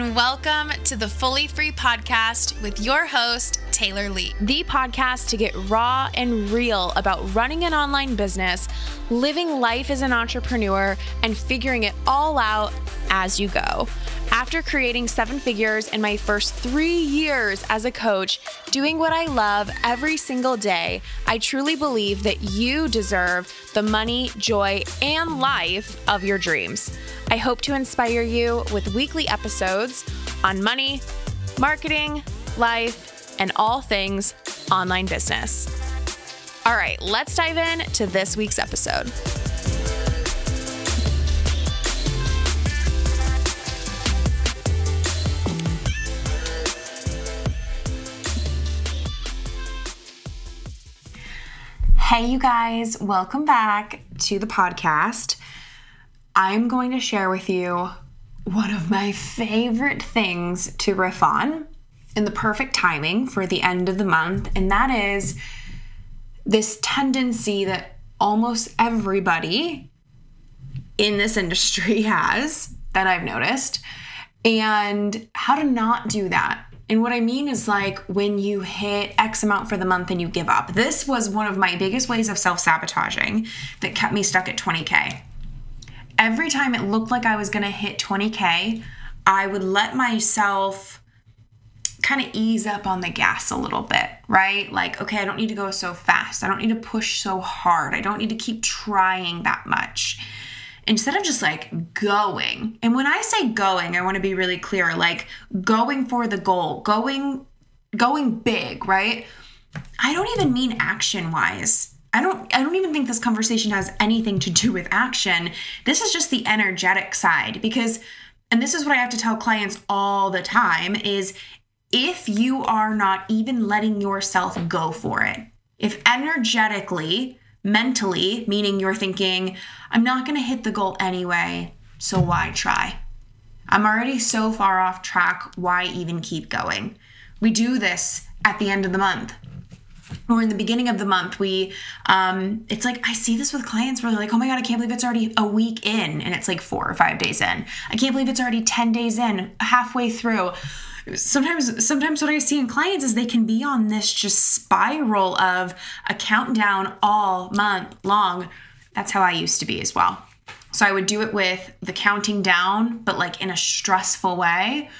and welcome to the Fully Free Podcast with your host, Taylor Lee. The podcast to get raw and real about running an online business, living life as an entrepreneur, and figuring it all out as you go. After creating seven figures in my first three years as a coach, doing what I love every single day, I truly believe that you deserve the money, joy, and life of your dreams. I hope to inspire you with weekly episodes on money, marketing, life, and all things online business. All right, let's dive in to this week's episode. Hey, you guys, welcome back to the podcast. I'm going to share with you one of my favorite things to riff on in the perfect timing for the end of the month, and that is this tendency that almost everybody in this industry has that I've noticed, and how to not do that and what I mean is like when you hit X amount for the month and you give up. This was one of my biggest ways of self sabotaging that kept me stuck at 20K. Every time it looked like I was going to hit 20K, I would let myself kind of ease up on the gas a little bit, right? Like, okay, I don't need to go so fast. I don't need to push so hard. I don't need to keep trying that much instead of just like going. And when I say going, I want to be really clear, like going for the goal, going going big, right? I don't even mean action wise. I don't I don't even think this conversation has anything to do with action. This is just the energetic side because and this is what I have to tell clients all the time is if you are not even letting yourself go for it. If energetically mentally, meaning you're thinking, I'm not going to hit the goal anyway, so why try? I'm already so far off track, why even keep going? We do this at the end of the month or in the beginning of the month we um it's like i see this with clients where they're like oh my god i can't believe it's already a week in and it's like four or five days in i can't believe it's already 10 days in halfway through sometimes sometimes what i see in clients is they can be on this just spiral of a countdown all month long. That's how i used to be as well. So i would do it with the counting down but like in a stressful way.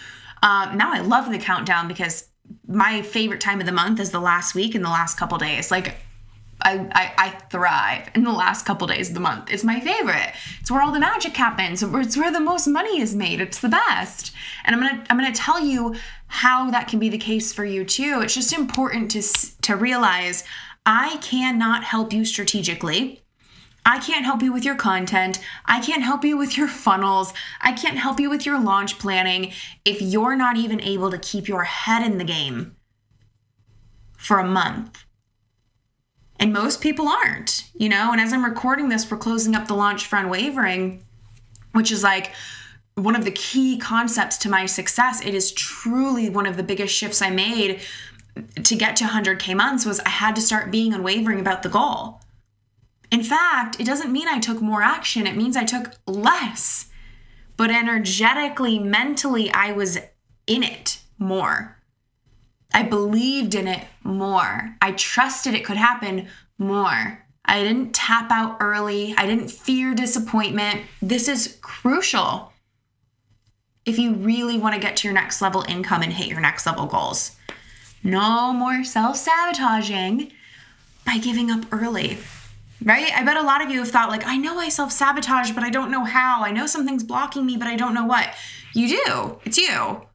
Um, now i love the countdown because my favorite time of the month is the last week and the last couple days. Like I, I, I, thrive in the last couple days of the month. It's my favorite. It's where all the magic happens. It's where the most money is made. It's the best. And I'm gonna I'm gonna tell you how that can be the case for you too. It's just important to to realize I cannot help you strategically. I can't help you with your content. I can't help you with your funnels. I can't help you with your launch planning if you're not even able to keep your head in the game for a month and most people aren't, you know. And as I'm recording this, we're closing up the launch for Unwavering, which is like one of the key concepts to my success. It is truly one of the biggest shifts I made to get to 100K months was I had to start being unwavering about the goal. In fact, it doesn't mean I took more action, it means I took less. But energetically, mentally, I was in it more. I believed in it more. I trusted it could happen more. I didn't tap out early. I didn't fear disappointment. This is crucial if you really want to get to your next level income and hit your next level goals. No more self sabotaging by giving up early. Right? I bet a lot of you have thought, like, I know I self sabotage, but I don't know how. I know something's blocking me, but I don't know what. You do. It's you.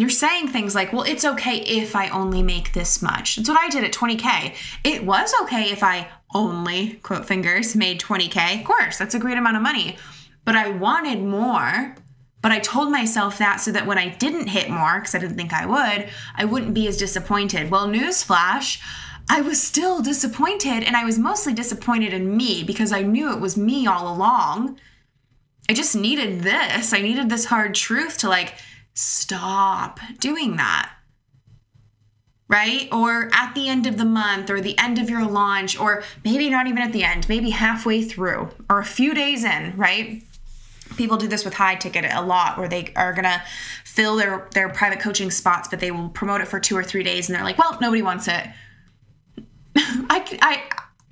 You're saying things like, well, it's okay if I only make this much. That's what I did at 20K. It was okay if I only, quote fingers, made 20K. Of course, that's a great amount of money. But I wanted more. But I told myself that so that when I didn't hit more, because I didn't think I would, I wouldn't be as disappointed. Well, newsflash, I was still disappointed, and I was mostly disappointed in me because I knew it was me all along. I just needed this. I needed this hard truth to like, stop doing that. Right? Or at the end of the month, or the end of your launch, or maybe not even at the end, maybe halfway through, or a few days in, right? people do this with high ticket a lot where they are gonna fill their their private coaching spots but they will promote it for two or three days and they're like well nobody wants it I, I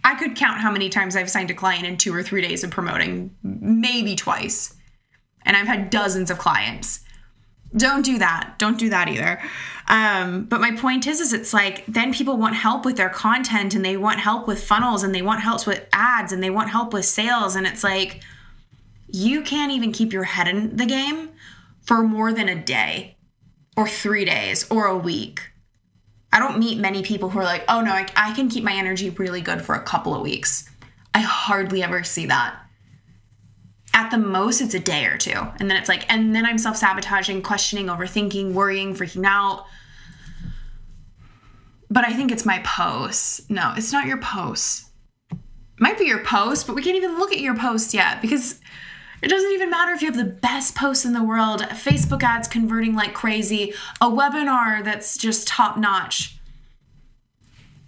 i could count how many times i've signed a client in two or three days of promoting maybe twice and i've had dozens of clients don't do that don't do that either um, but my point is is it's like then people want help with their content and they want help with funnels and they want help with ads and they want help with sales and it's like you can't even keep your head in the game for more than a day or three days or a week. I don't meet many people who are like, oh no, I, I, can keep my energy really good for a couple of weeks. I hardly ever see that. At the most, it's a day or two. And then it's like, and then I'm self sabotaging, questioning, overthinking, worrying, freaking out. But I think it's my posts. No, it's not your posts. might be your post, but we can't even look at your post yet because it doesn't even matter if you have the best posts in the world, Facebook ads converting like crazy, a webinar that's just top notch.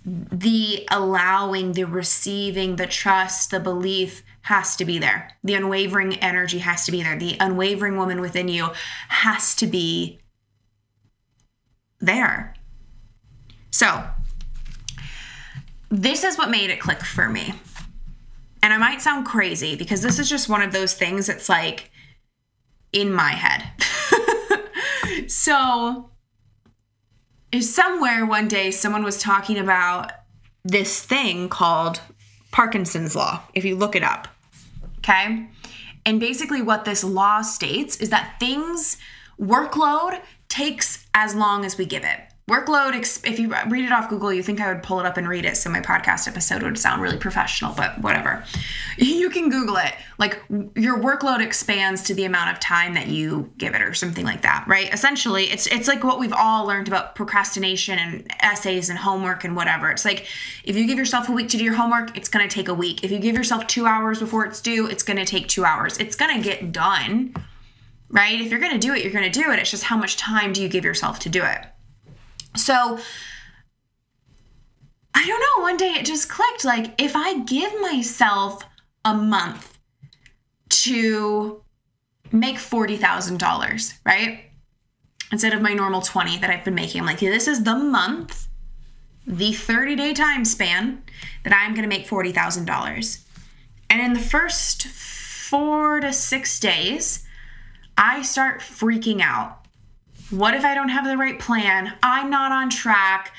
The allowing, the receiving, the trust, the belief has to be there. The unwavering energy has to be there. The unwavering woman within you has to be there. So, this is what made it click for me. And I might sound crazy because this is just one of those things that's like in my head. so, somewhere one day someone was talking about this thing called Parkinson's Law, if you look it up. Okay. And basically, what this law states is that things, workload takes as long as we give it workload if you read it off google you think i would pull it up and read it so my podcast episode would sound really professional but whatever. You can google it. Like your workload expands to the amount of time that you give it or something like that right? Essentially it's it's like what we've all learned about procrastination and essays and homework and whatever. It's like if you give yourself a week to do your homework it's going to take a week. If you give yourself 2 hours before it's due it's going to take 2 hours. It's going to get done right? If you're going to do it you're going to do it. It's just how much time do you give yourself to do it so I don't know, one day it just clicked like if I give myself a month to make $40,000, right? Instead of my normal 20 that I've been making. I'm like, this is the month, the 30-day time span that I'm going to make $40,000. And in the first 4 to 6 days, I start freaking out what if I don't have the right plan? I'm not on track.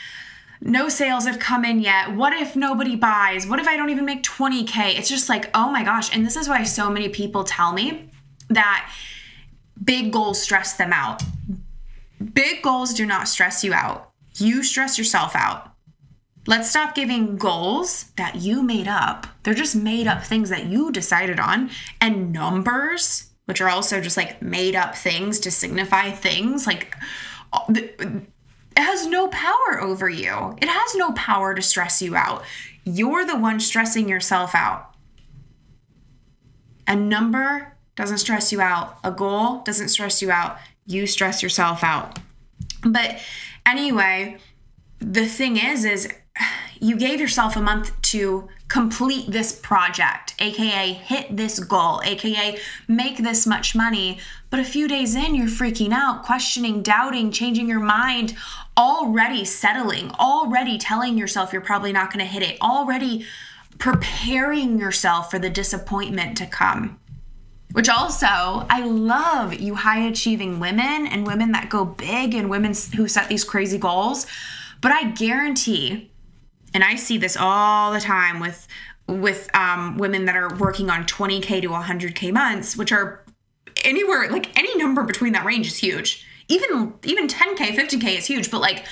No sales have come in yet. What if nobody buys? What if I don't even make 20K? It's just like, oh my gosh. And this is why so many people tell me that big goals stress them out. Big goals do not stress you out. You stress yourself out. Let's stop giving goals that you made up. They're just made up things that you decided on and numbers which are also just like made up things to signify things. Like, uh, it has no power over you. It has no power to stress you out. You're the one stressing yourself out. A number doesn't stress you out, a goal doesn't stress you out. You stress yourself out. But anyway, the thing is, is you gave yourself a month to complete this project, aka hit this goal, aka make this much money. But a few days in, you're freaking out, questioning, doubting, changing your mind, already settling, already telling yourself you're probably not going to hit it, already preparing yourself for the disappointment to come. Which also, I love you high achieving women and women that go big and women who set these crazy goals. But I guarantee and I see this all the time with with um, women that are working on 20k to 100k months, which are anywhere like any number between that range is huge. Even even 10k, 50k is huge, but like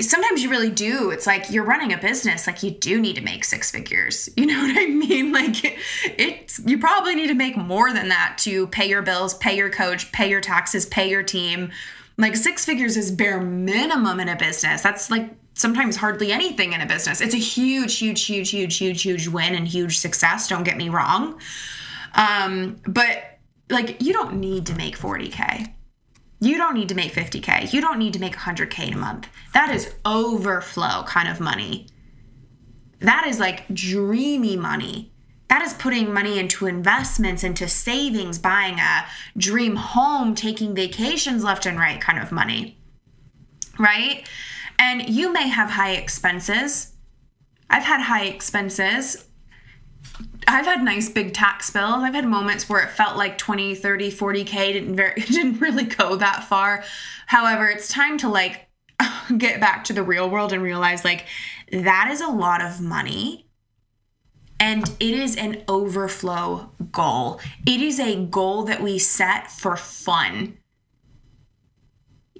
sometimes you really do. It's like you're running a business, like you do need to make six figures. You know what I mean? Like it's you probably need to make more than that to pay your bills, pay your coach, pay your taxes, pay your team. Like six figures is bare minimum in a business. That's like sometimes hardly anything in a business. It's a huge, huge, huge, huge, huge, huge win and huge success. Don't get me wrong. Um, but like, you don't need to make 40K. You don't need to make 50K. You don't need to make 100K in a month. That is overflow kind of money. That is like dreamy money. That is putting money into investments, into savings, buying a dream home, taking vacations left and right kind of money. Right? And you may have high expenses. I've had high expenses. I've had nice big tax bills. I've had moments where it felt like 20, 30, 40k didn't very didn't really go that far. However, it's time to like get back to the real world and realize like that is a lot of money and it is an overflow goal. It is a goal that we set for fun.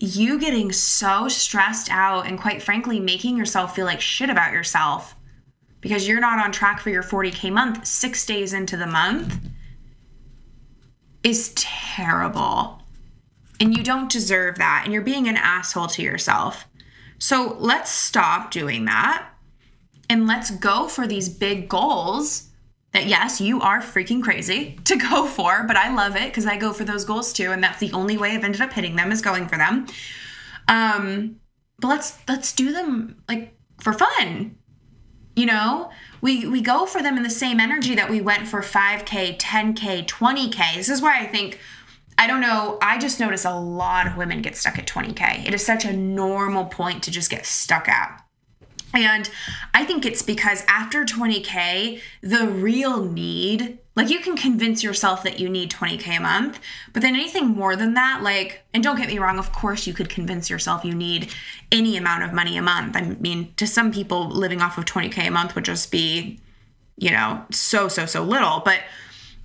You getting so stressed out and, quite frankly, making yourself feel like shit about yourself because you're not on track for your 40K month six days into the month is terrible. And you don't deserve that. And you're being an asshole to yourself. So let's stop doing that and let's go for these big goals that yes, you are freaking crazy to go for, but I love it because I go for those goals too, and that's the only way I've ended up hitting them is going for them. Um, but let's let's do them like for fun. You know, we we go for them in the same energy that we went for 5k, 10k, 20k. This is why I think I don't know, I just notice a lot of women get stuck at 20k. It is such a normal point to just get stuck at. And I think it's because after 20K, the real need, like you can convince yourself that you need 20K a month, but then anything more than that, like, and don't get me wrong, of course you could convince yourself you need any amount of money a month. I mean, to some people, living off of 20K a month would just be, you know, so, so, so little. But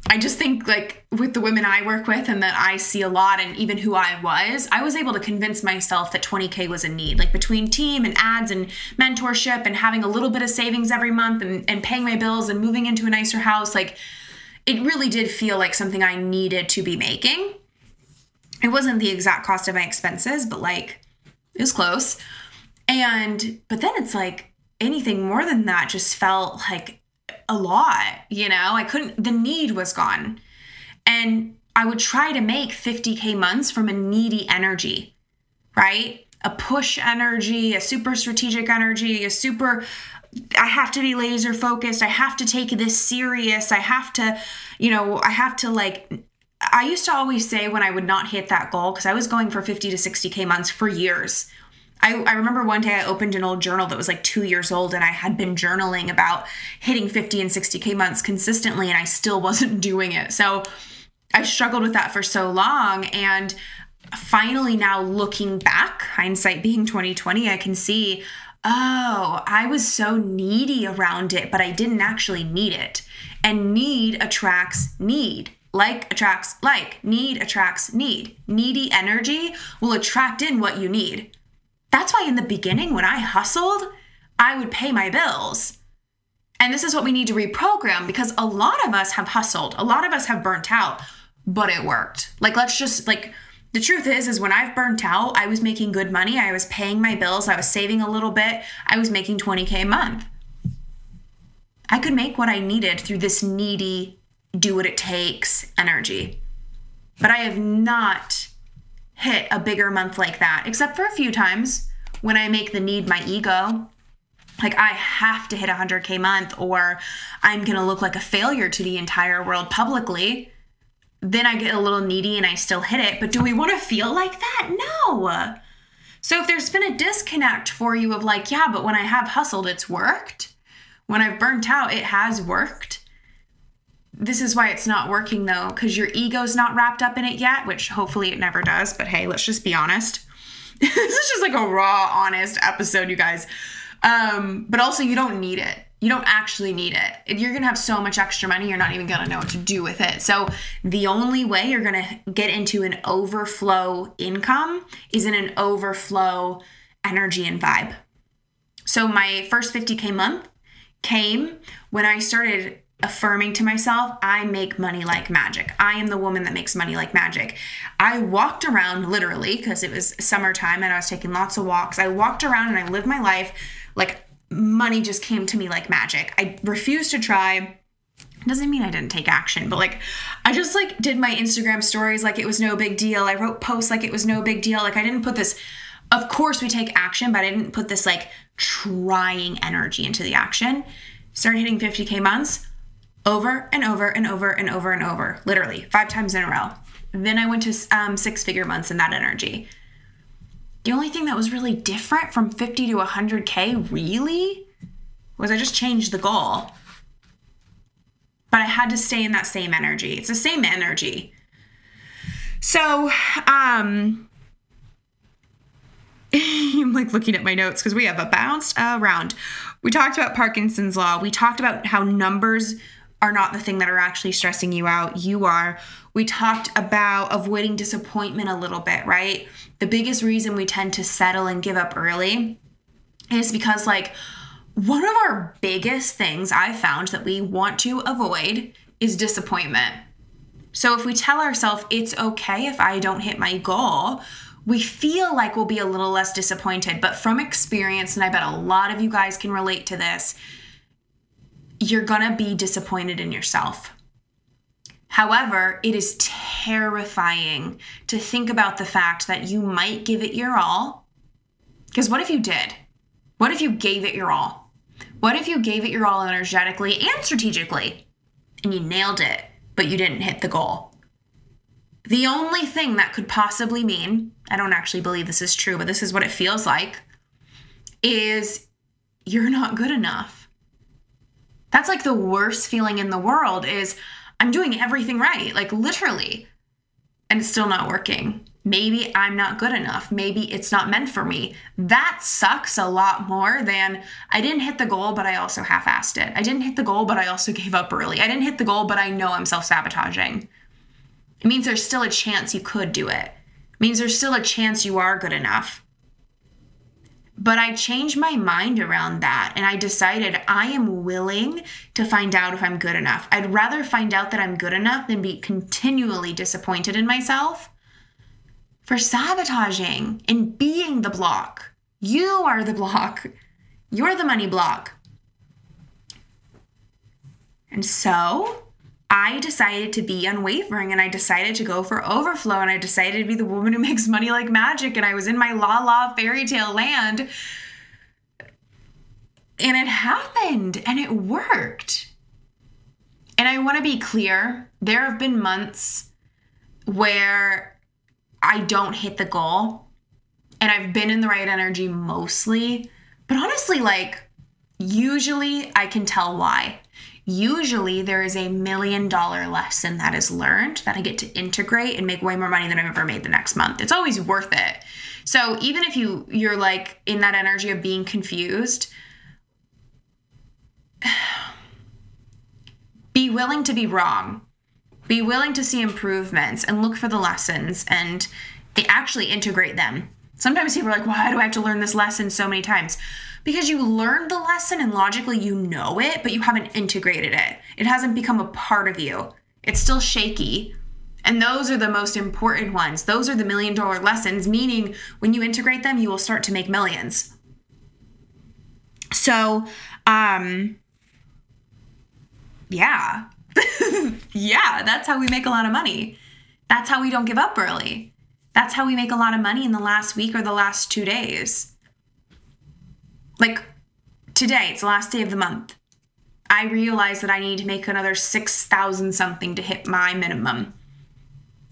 I just think like with the women I work with and that I see a lot and even who I was, I was able to convince myself that 20k was a need. Like between team and ads and mentorship and having a little bit of savings every month and, and paying my bills and moving into a nicer house, like it really did feel like something I needed to be making. It wasn't the exact cost of my expenses, but like it was close. And but then it's like anything more than that just felt like a lot, you know? I couldn't, the need was gone. And I would try to make 50K months from a needy energy, right? A push energy, a super strategic energy, a super, I have to be laser focused. I have to take this serious. I have to, you know, I have to like, I used to always say when I would not hit that goal, because I was going for 50 to 60K months for years I, I remember one day I opened an old journal that was like two years old, and I had been journaling about hitting 50 and 60K months consistently, and I still wasn't doing it. So I struggled with that for so long. And finally, now looking back, hindsight being 2020, I can see, oh, I was so needy around it, but I didn't actually need it. And need attracts need. Like attracts like. Need attracts need. Needy energy will attract in what you need. That's why in the beginning, when I hustled, I would pay my bills. And this is what we need to reprogram because a lot of us have hustled, a lot of us have burnt out, but it worked. Like, let's just, like, the truth is, is when I've burnt out, I was making good money, I was paying my bills, I was saving a little bit, I was making 20K a month. I could make what I needed through this needy, do what it takes energy. But I have not hit a bigger month like that, except for a few times when I make the need my ego. Like, I have to hit a 100K month or I'm going to look like a failure to the entire world publicly. Then I get a little needy and I still hit it. But do we want to feel like that? No. So, if there's been a disconnect for you of like, yeah, but when I have hustled, it's worked. When I've burnt out, it has worked this is why it's not working though, because your ego's not wrapped up in it yet, which hopefully it never does. But hey, let's just be honest. this is just like a raw, honest episode, you guys. Um, but also, you don't need it. You don't actually need it. You're gonna have so much extra money, you're not even gonna know what to do with it. So, the only way you're gonna get into an overflow income is in an overflow energy and vibe. So, my first 50K month came when I started affirming to myself, I make money like magic. I am the woman that makes money like magic. I walked around literally because it was summertime and I was taking lots of walks. I walked around and I lived my life like money just came to me like magic. I refused to try doesn't mean I didn't take action, but like I just like did my Instagram stories like it was no big deal. I wrote posts like it was no big deal. Like I didn't put this of course we take action, but I didn't put this like trying energy into the action. Started hitting 50k months over and over and over and over and over, literally five times in a row. Then I went to um, six figure months in that energy. The only thing that was really different from 50 to 100K, really, was I just changed the goal. But I had to stay in that same energy. It's the same energy. So, um, I'm like looking at my notes because we have a bounced around. We talked about Parkinson's law. We talked about how numbers are not the thing that are actually stressing you out. You are. We talked about avoiding disappointment a little bit, right? The biggest reason we tend to settle and give up early is because, like, one of our biggest things I found that we want to avoid is disappointment. So if we tell ourselves it's okay if I don't hit my goal, we feel like we'll be a little less disappointed. But from experience, and I bet a lot of you guys can relate to this, you're gonna be disappointed in yourself. However, it is terrifying to think about the fact that you might give it your all. Because what if you did? What if you gave it your all? What if you gave it your all energetically and strategically and you nailed it? but you didn't hit the goal. The only thing that could possibly mean, I don't actually believe this is true, but this is what it feels like, is you're not good enough. That's like the worst feeling in the world is I'm doing everything right, like literally, and it's still not working. Maybe I'm not good enough. Maybe it's not meant for me. That sucks a lot more than I didn't hit the goal, but I also half assed it. I didn't hit the goal, but I also gave up early. I didn't hit the goal, but I know I'm self sabotaging. It means there's still a chance you could do it. It means there's still a chance you are good enough. But I changed my mind around that and I decided I am willing to find out if I'm good enough. I'd rather find out that I'm good enough than be continually disappointed in myself for sabotaging and being the block. You are the block. You're the money block. And so I decided to be unwavering and I decided to go for overflow and I decided to be the woman who makes money like magic. And I was in my la la fairy tale land. And it happened and it worked. And I want to be clear there have been months where I don't hit the goal and I've been in the right energy mostly. But honestly, like, usually I can tell why. Usually there is a million dollar lesson that is learned that I get to integrate and make way more money than I've ever made the next month. It's always worth it. So even if you you're like in that energy of being confused, be willing to be wrong be willing to see improvements and look for the lessons and they actually integrate them. Sometimes people are like, why do I have to learn this lesson so many times? Because you learned the lesson and logically you know it, but you haven't integrated it. It hasn't become a part of you. It's still shaky. And those are the most important ones. Those are the million dollar lessons, meaning when you integrate them, you will start to make millions. So, um, yeah, yeah, that's how we make a lot of money. That's how we don't give up early. That's how we make a lot of money in the last week or the last two days. Like today, it's the last day of the month. I realize that I need to make another 6,000 something to hit my minimum.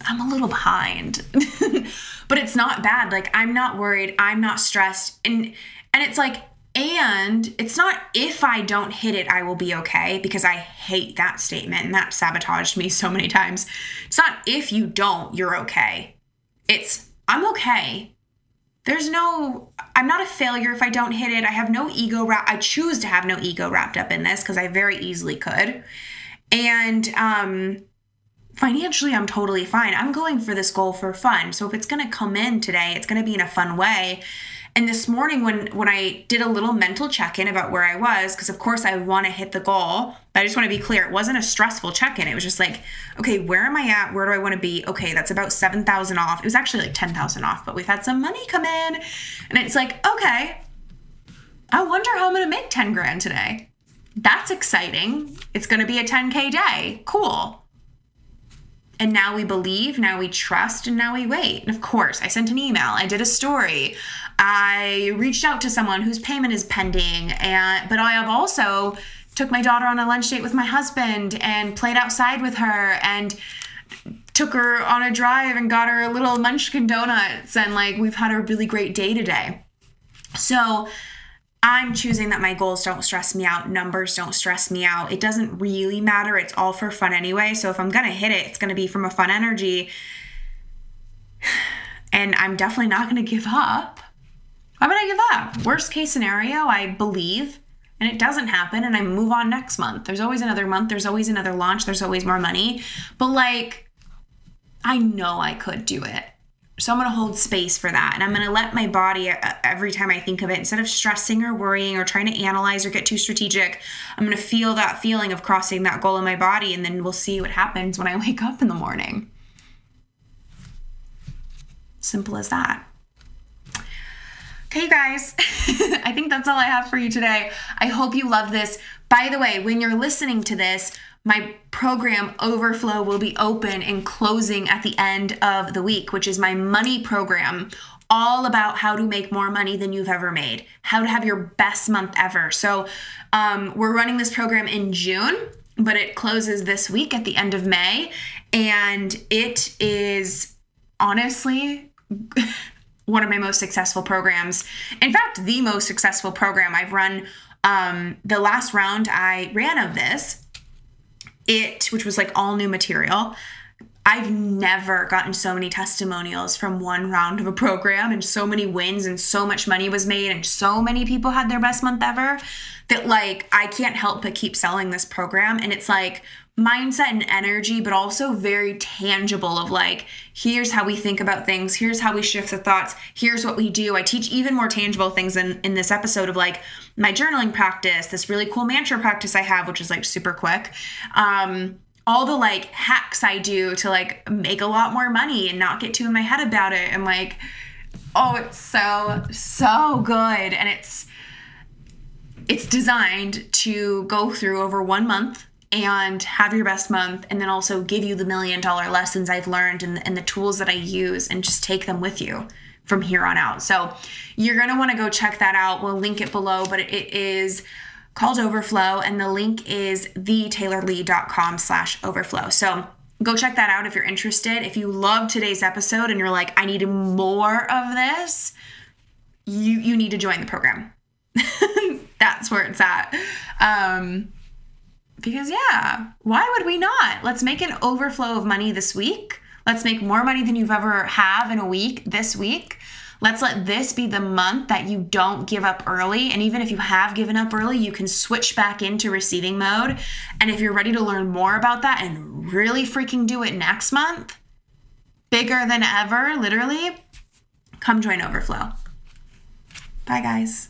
I'm a little behind. but it's not bad. Like I'm not worried, I'm not stressed. And and it's like and it's not if I don't hit it, I will be okay, because I hate that statement and that sabotaged me so many times. It's not if you don't, you're okay. It's I'm okay. There's no, I'm not a failure if I don't hit it. I have no ego wrap. I choose to have no ego wrapped up in this because I very easily could. And um, financially, I'm totally fine. I'm going for this goal for fun. So if it's going to come in today, it's going to be in a fun way. And this morning when when I did a little mental check-in about where I was because of course I want to hit the goal, but I just want to be clear, it wasn't a stressful check-in. It was just like, okay, where am I at? Where do I want to be? Okay, that's about 7,000 off. It was actually like 10,000 off, but we've had some money come in. And it's like, okay, I wonder how I'm going to make 10 grand today. That's exciting. It's going to be a 10k day. Cool. And now we believe, now we trust, and now we wait. And of course, I sent an email, I did a story, I reached out to someone whose payment is pending, and but I have also took my daughter on a lunch date with my husband and played outside with her and took her on a drive and got her a little munchkin donuts and like we've had a really great day today. So I'm choosing that my goals don't stress me out, numbers don't stress me out. It doesn't really matter. It's all for fun anyway. So if I'm going to hit it, it's going to be from a fun energy. And I'm definitely not going to give up. Why would I give up? Worst case scenario, I believe and it doesn't happen and I move on next month. There's always another month, there's always another launch, there's always more money. But like I know I could do it. So I'm going to hold space for that and I'm going to let my body uh, every time I think of it instead of stressing or worrying or trying to analyze or get too strategic, I'm going to feel that feeling of crossing that goal in my body and then we'll see what happens when I wake up in the morning. Simple as that. Okay, guys, I think that's all I have for you today. I hope you love this. By the way, when you're listening to this, my program Overflow will be open and closing at the end of the week, which is my money program, all about how to make more money than you've ever made, how to have your best month ever. So, um, we're running this program in June, but it closes this week at the end of May. And it is honestly one of my most successful programs. In fact, the most successful program I've run. Um, the last round I ran of this, it, which was like all new material, I've never gotten so many testimonials from one round of a program and so many wins and so much money was made and so many people had their best month ever that like I can't help but keep selling this program and it's like mindset and energy, but also very tangible of like, here's how we think about things, here's how we shift the thoughts, here's what we do. I teach even more tangible things in, in this episode of like my journaling practice, this really cool mantra practice I have, which is like super quick. Um, all the like hacks I do to like make a lot more money and not get too in my head about it. And like, oh, it's so, so good. And it's, it's designed to go through over one month and have your best month and then also give you the million dollar lessons I've learned and, and the tools that I use and just take them with you from here on out. So you're going to want to go check that out. We'll link it below, but it is called Overflow and the link is thetaylorlee.com slash overflow. So go check that out if you're interested. If you love today's episode and you're like, I need more of this, you, you need to join the program. That's where it's at. Um, because, yeah, why would we not? Let's make an overflow of money this week. Let's make more money than you've ever have in a week this week. Let's let this be the month that you don't give up early. And even if you have given up early, you can switch back into receiving mode. And if you're ready to learn more about that and really freaking do it next month, bigger than ever, literally, come join Overflow. Bye, guys.